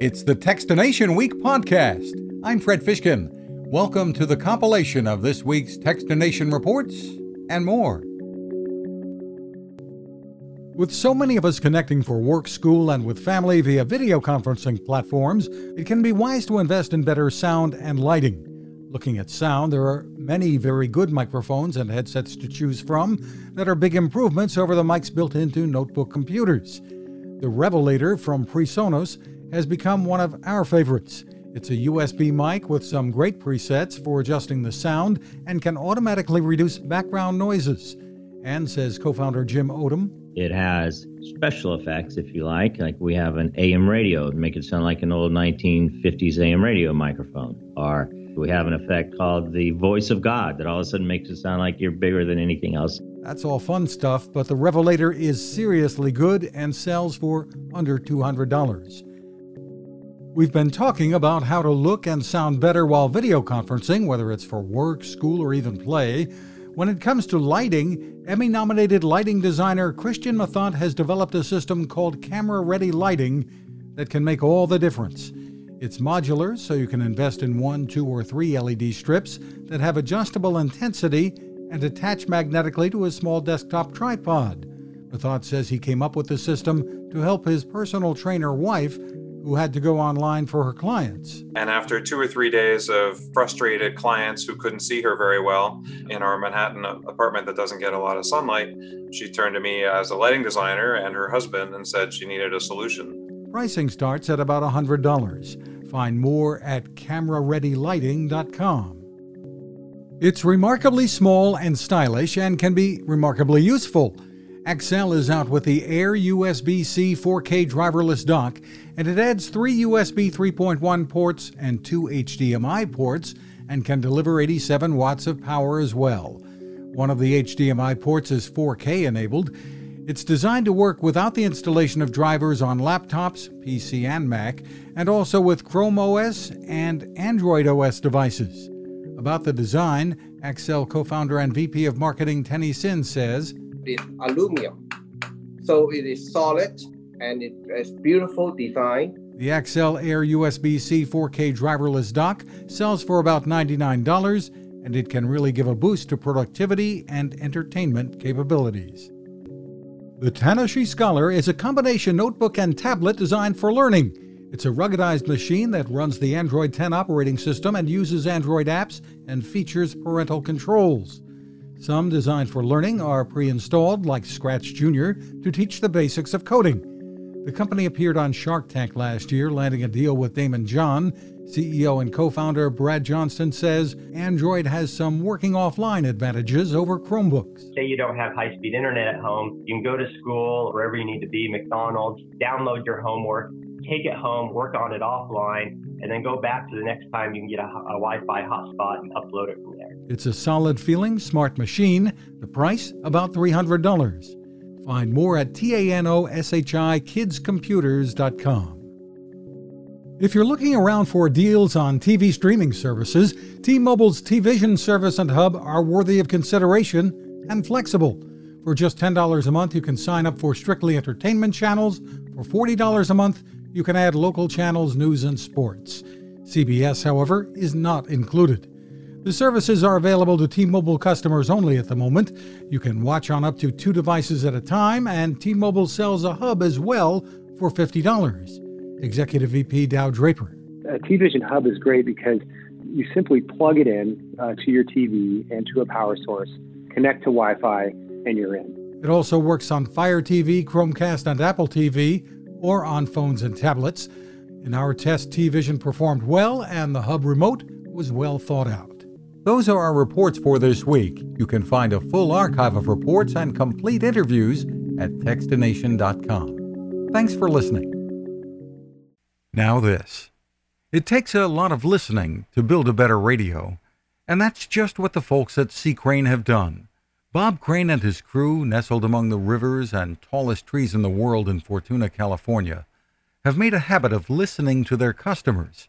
It's the Techstination Week podcast. I'm Fred Fishkin. Welcome to the compilation of this week's Techstination reports and more. With so many of us connecting for work, school, and with family via video conferencing platforms, it can be wise to invest in better sound and lighting. Looking at sound, there are many very good microphones and headsets to choose from that are big improvements over the mics built into notebook computers. The Revelator from PreSonus has become one of our favorites. It's a USB mic with some great presets for adjusting the sound and can automatically reduce background noises. And says co founder Jim Odom, it has special effects, if you like. Like we have an AM radio, to make it sound like an old 1950s AM radio microphone. Or we have an effect called the voice of God that all of a sudden makes it sound like you're bigger than anything else. That's all fun stuff, but the Revelator is seriously good and sells for under $200. We've been talking about how to look and sound better while video conferencing, whether it's for work, school, or even play. When it comes to lighting, Emmy nominated lighting designer Christian Mathant has developed a system called Camera Ready Lighting that can make all the difference. It's modular, so you can invest in one, two, or three LED strips that have adjustable intensity and attach magnetically to a small desktop tripod. Mathant says he came up with the system to help his personal trainer wife who had to go online for her clients. And after two or three days of frustrated clients who couldn't see her very well in our Manhattan apartment that doesn't get a lot of sunlight, she turned to me as a lighting designer and her husband and said she needed a solution. Pricing starts at about $100. Find more at camerareadylighting.com. It's remarkably small and stylish and can be remarkably useful. Accell is out with the Air USB C 4K driverless dock, and it adds three USB 3.1 ports and two HDMI ports and can deliver 87 watts of power as well. One of the HDMI ports is 4K enabled. It's designed to work without the installation of drivers on laptops, PC, and Mac, and also with Chrome OS and Android OS devices. About the design, Accell co founder and VP of Marketing Tenny Sin says It's aluminum, so it is solid and it has beautiful design. The Accell Air USB C 4K driverless dock sells for about $99, and it can really give a boost to productivity and entertainment capabilities. The Tanoshi Scholar is a combination notebook and tablet designed for learning. It's a ruggedized machine that runs the Android 10 operating system and uses Android apps and features parental controls. Some designed for learning are pre installed, like Scratch Junior, to teach the basics of coding. The company appeared on Shark Tank last year, landing a deal with Daymond John. CEO and co founder Brad Johnston says Android has some working offline advantages over Chromebooks. Say you don't have high speed internet at home, you can go to school, wherever you need to be, McDonald's, download your homework, take it home, work on it offline, and then go back to the next time you can get a, a Wi Fi hotspot and upload it from there. It's a solid feeling, smart machine. The price, about $300. Find more at TANOSHIKidsComputers.com. If you're looking around for deals on TV streaming services, T-Mobile's T-Vision service and hub are worthy of consideration and flexible. For just $10 a month, you can sign up for strictly entertainment channels. For $40 a month, you can add local channels, news, and sports. CBS, however, is not included. The services are available to T Mobile customers only at the moment. You can watch on up to two devices at a time, and T Mobile sells a hub as well for $50. Executive VP Dow Draper. A T-Vision hub is great because you simply plug it in uh, to your TV and to a power source, connect to Wi Fi, and you're in. It also works on Fire TV, Chromecast, and Apple TV, or on phones and tablets. In our test, T Vision performed well, and the hub remote was well thought out. Those are our reports for this week. You can find a full archive of reports and complete interviews at Techstination.com. Thanks for listening. Now, this. It takes a lot of listening to build a better radio, and that's just what the folks at C. Crane have done. Bob Crane and his crew, nestled among the rivers and tallest trees in the world in Fortuna, California, have made a habit of listening to their customers